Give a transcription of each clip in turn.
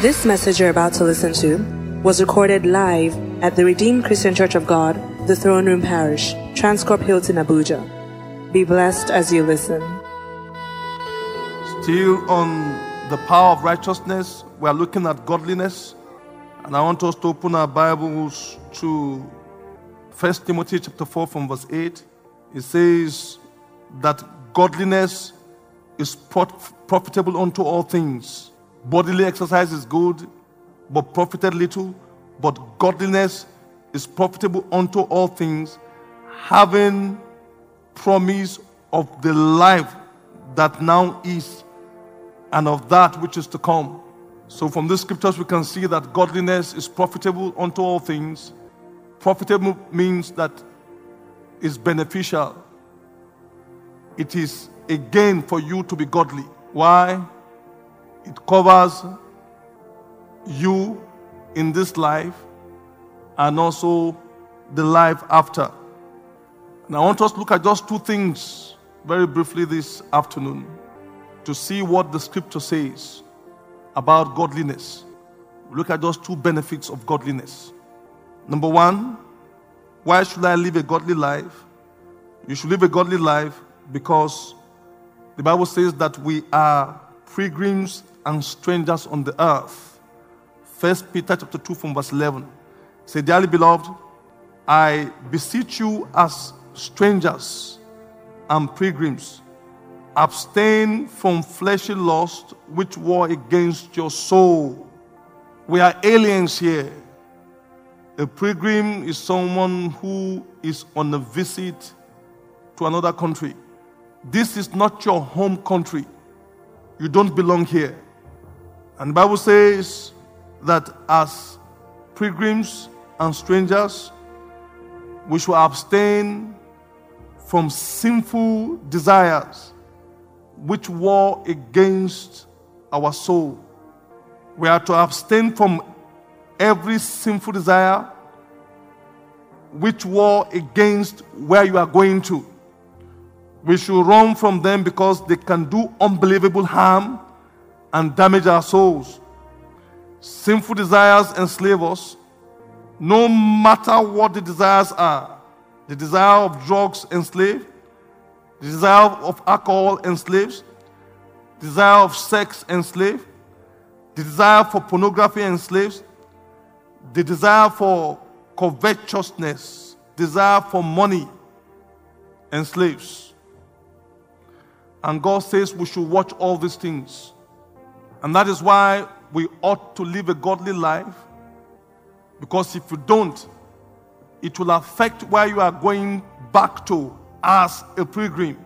This message you're about to listen to was recorded live at the Redeemed Christian Church of God, the Throne Room Parish, Transcorp Hilton, Abuja. Be blessed as you listen. Still on the power of righteousness, we are looking at godliness. And I want us to open our Bibles to 1 Timothy chapter 4 from verse 8. It says that godliness is profitable unto all things. Bodily exercise is good, but profited little. But godliness is profitable unto all things, having promise of the life that now is and of that which is to come. So, from these scriptures, we can see that godliness is profitable unto all things. Profitable means that it's beneficial, it is a gain for you to be godly. Why? It covers you in this life and also the life after. And I want us to look at just two things very briefly this afternoon to see what the scripture says about godliness. Look at just two benefits of godliness. Number one, why should I live a godly life? You should live a godly life because the Bible says that we are pilgrims and strangers on the earth. First Peter chapter 2 from verse 11. Say, dearly beloved, I beseech you as strangers and pilgrims, abstain from fleshly lust which war against your soul. We are aliens here. A pilgrim is someone who is on a visit to another country. This is not your home country. You don't belong here. And the Bible says that as pilgrims and strangers, we should abstain from sinful desires which war against our soul. We are to abstain from every sinful desire which war against where you are going to. We should run from them because they can do unbelievable harm and damage our souls. Sinful desires enslave us, no matter what the desires are. The desire of drugs enslave, the desire of alcohol enslaves, the desire of sex enslaves, the desire for pornography enslaves, the desire for covetousness, desire for money enslaves. And God says we should watch all these things. And that is why we ought to live a godly life. Because if you don't, it will affect where you are going back to as a pilgrim.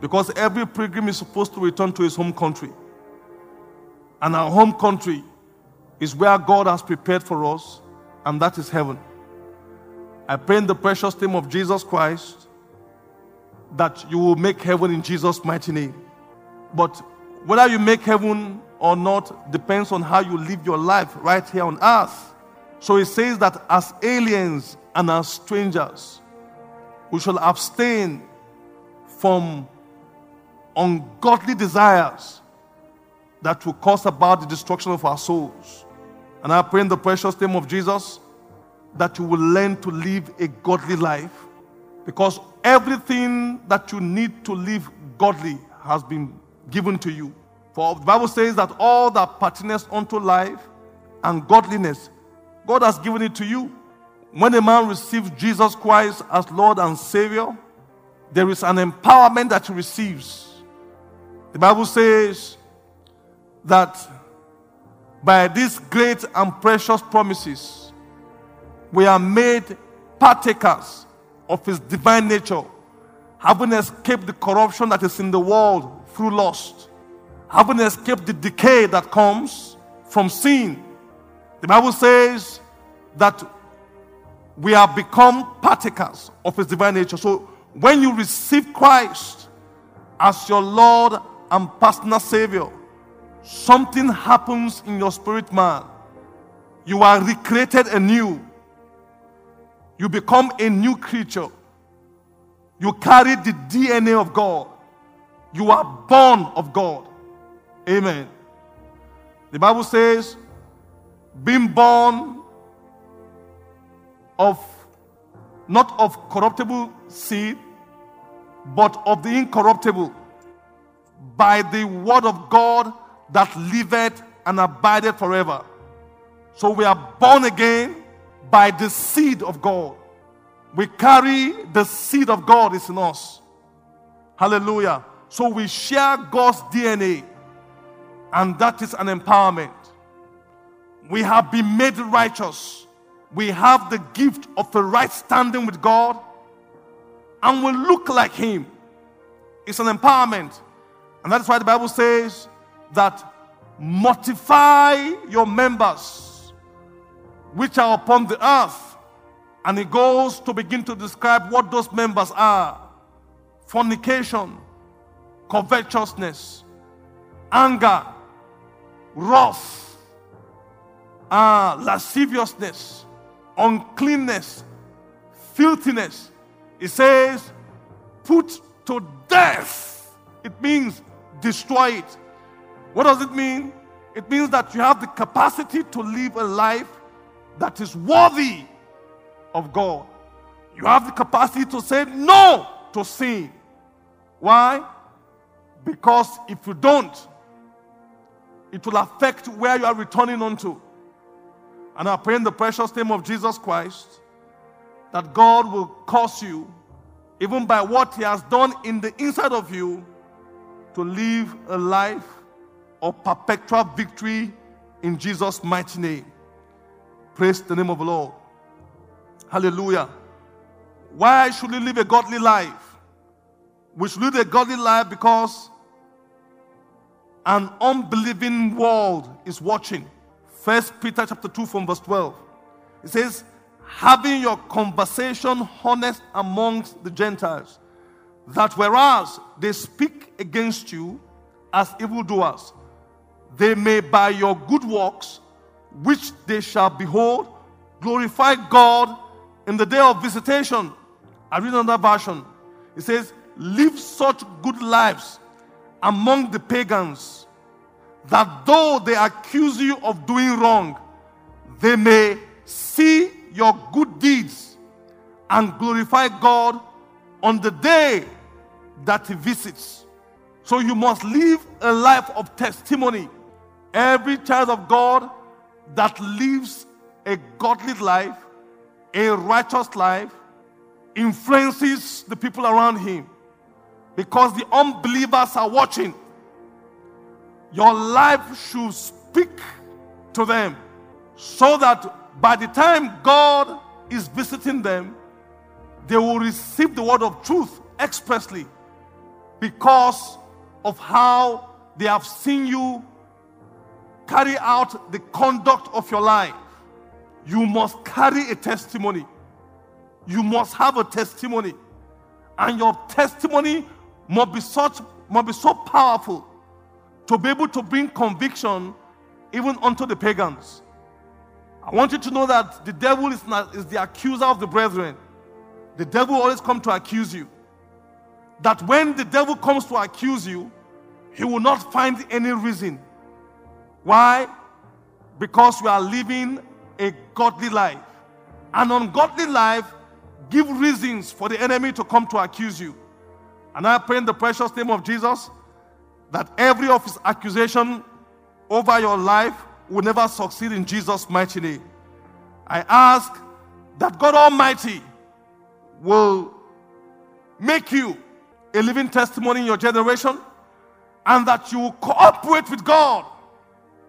Because every pilgrim is supposed to return to his home country. And our home country is where God has prepared for us, and that is heaven. I pray in the precious name of Jesus Christ that you will make heaven in Jesus' mighty name. But whether you make heaven or not depends on how you live your life right here on earth. So it says that as aliens and as strangers, we shall abstain from ungodly desires that will cause about the destruction of our souls. And I pray in the precious name of Jesus that you will learn to live a godly life because everything that you need to live godly has been given to you. For the Bible says that all that pertains unto life and godliness, God has given it to you. When a man receives Jesus Christ as Lord and Savior, there is an empowerment that he receives. The Bible says that by these great and precious promises, we are made partakers of his divine nature, having escaped the corruption that is in the world through lust, having escaped the decay that comes from sin. The Bible says that we have become partakers of his divine nature. So when you receive Christ as your Lord and personal Savior, something happens in your spirit man. You are recreated anew. You become a new creature. You carry the DNA of God. You are born of God. Amen. The Bible says, being born of not of corruptible seed, but of the incorruptible, by the word of God that liveth and abideth forever. So we are born again by the seed of God. We carry the seed of God is in us. Hallelujah. So we share God's DNA, and that is an empowerment. We have been made righteous. We have the gift of a right standing with God, and we look like Him. It's an empowerment. And that's why the Bible says that mortify your members which are upon the earth. And he goes to begin to describe what those members are fornication, covetousness, anger, wrath, uh, lasciviousness, uncleanness, filthiness. It says, put to death. It means destroy it. What does it mean? It means that you have the capacity to live a life that is worthy of God. You have the capacity to say no to sin. Why? Because if you don't, it will affect where you are returning unto. And I pray in the precious name of Jesus Christ that God will cause you, even by what He has done in the inside of you, to live a life of perpetual victory in Jesus' mighty name. Praise the name of the Lord. Hallelujah. Why should we live a godly life? We should live a godly life because an unbelieving world is watching. First Peter chapter 2 from verse 12. It says, having your conversation honest amongst the Gentiles, that whereas they speak against you as evildoers, they may by your good works, which they shall behold, glorify God in the day of visitation. I read another version. It says, Live such good lives among the pagans that though they accuse you of doing wrong, they may see your good deeds and glorify God on the day that He visits. So you must live a life of testimony Every child of God that lives a godly life, a righteous life, influences the people around him because the unbelievers are watching. Your life should speak to them so that by the time God is visiting them, they will receive the word of truth expressly because of how they have seen you carry out the conduct of your life, you must carry a testimony. You must have a testimony. And your testimony must be such must be so powerful to be able to bring conviction even unto the pagans. I want you to know that the devil is not is the accuser of the brethren. The devil always come to accuse you. That when the devil comes to accuse you, he will not find any reason why? Because we are living a godly life. An ungodly life give reasons for the enemy to come to accuse you. And I pray in the precious name of Jesus that every of his accusation over your life will never succeed in Jesus' mighty name. I ask that God Almighty will make you a living testimony in your generation and that you will cooperate with God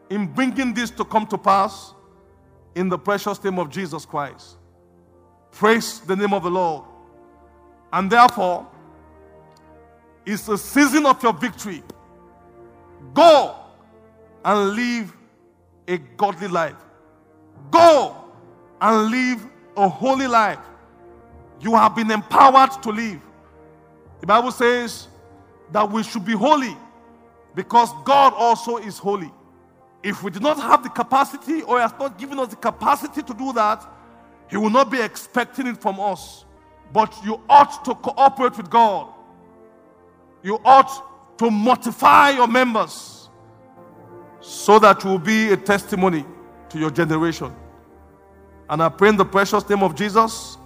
in bringing this to come to pass in the precious name of Jesus Christ. Praise the name of the Lord. And therefore, it's a season of your victory. Go and live a godly life. Go and live a holy life. You have been empowered to live. The Bible says that we should be holy because God also is holy. If we do not have the capacity or He has not given us the capacity to do that, He will not be expecting it from us. But you ought to cooperate with God. You ought to mortify your members so that you will be a testimony to your generation. And I pray in the precious name of Jesus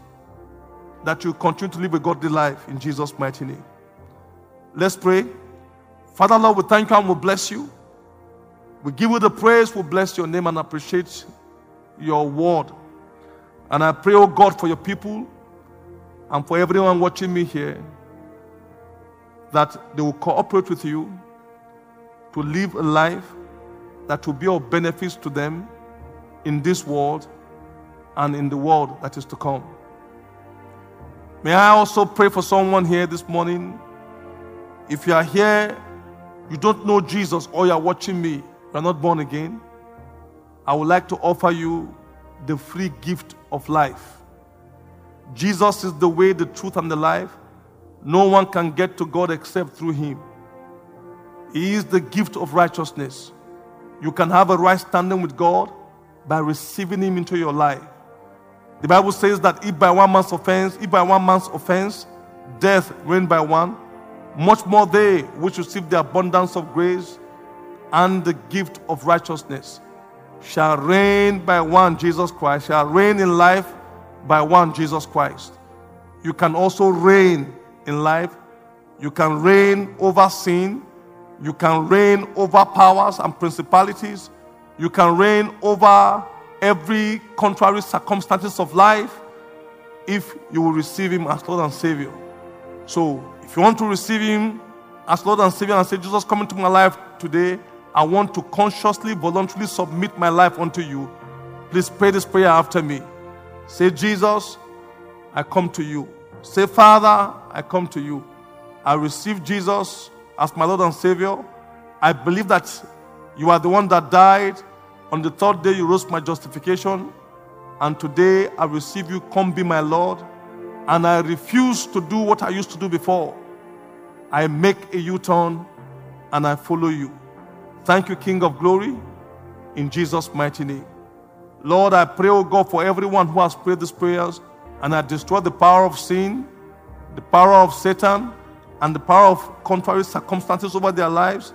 that you continue to live a godly life in Jesus' mighty name. Let's pray. Father, Lord, we thank you and we bless you. We give you the praise, we bless your name and appreciate your word. And I pray, oh God, for your people and for everyone watching me here that they will cooperate with you to live a life that will be of benefits to them in this world and in the world that is to come. May I also pray for someone here this morning. If you are here, you don't know Jesus, or you are watching me, you are not born again, I would like to offer you the free gift of life. Jesus is the way, the truth, and the life. No one can get to God except through Him. He is the gift of righteousness. You can have a right standing with God by receiving Him into your life. The Bible says that if by one man's offense, if by one man's offense, death reigned by one, much more they which receive the abundance of grace and the gift of righteousness shall reign by one Jesus Christ, shall reign in life by one Jesus Christ. You can also reign in life. You can reign over sin. You can reign over powers and principalities. You can reign over every contrary circumstances of life if you will receive Him as Lord and Savior. So, if you want to receive Him as Lord and Savior and say, Jesus, come into my life today, I want to consciously, voluntarily submit my life unto you. Please pray this prayer after me. Say, Jesus, I come to you. Say, Father, I come to you. I receive Jesus as my Lord and Savior. I believe that you are the one that died. On the third day, you rose my justification. And today, I receive you. Come be my Lord. And I refuse to do what I used to do before. I make a U turn and I follow you. Thank you, King of glory, in Jesus' mighty name. Lord, I pray, oh God, for everyone who has prayed these prayers, and I destroy the power of sin, the power of Satan, and the power of contrary circumstances over their lives.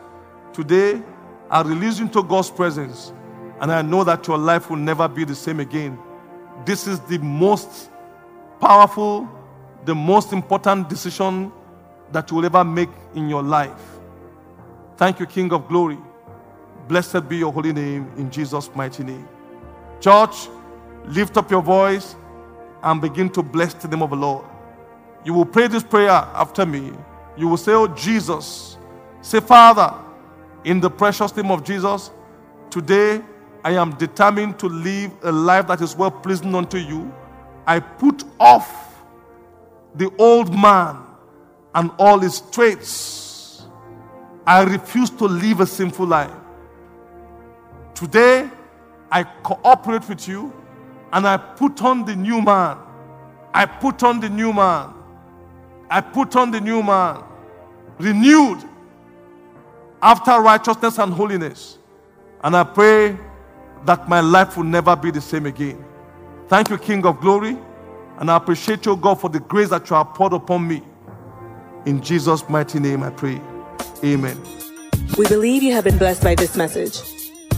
Today, I release you into God's presence, and I know that your life will never be the same again. This is the most powerful, the most important decision that you will ever make in your life. Thank you, King of Glory. Blessed be your holy name in Jesus' mighty name. Church, lift up your voice and begin to bless the name of the Lord. You will pray this prayer after me. You will say, Oh Jesus, say, Father, in the precious name of Jesus, today I am determined to live a life that is well pleasing unto you. I put off the old man and all his traits. I refuse to live a sinful life. Today, I cooperate with you and I put on the new man. I put on the new man. I put on the new man, renewed after righteousness and holiness. And I pray that my life will never be the same again. Thank you, King of Glory. And I appreciate you, God, for the grace that you have poured upon me. In Jesus' mighty name I pray. Amen. We believe you have been blessed by this message.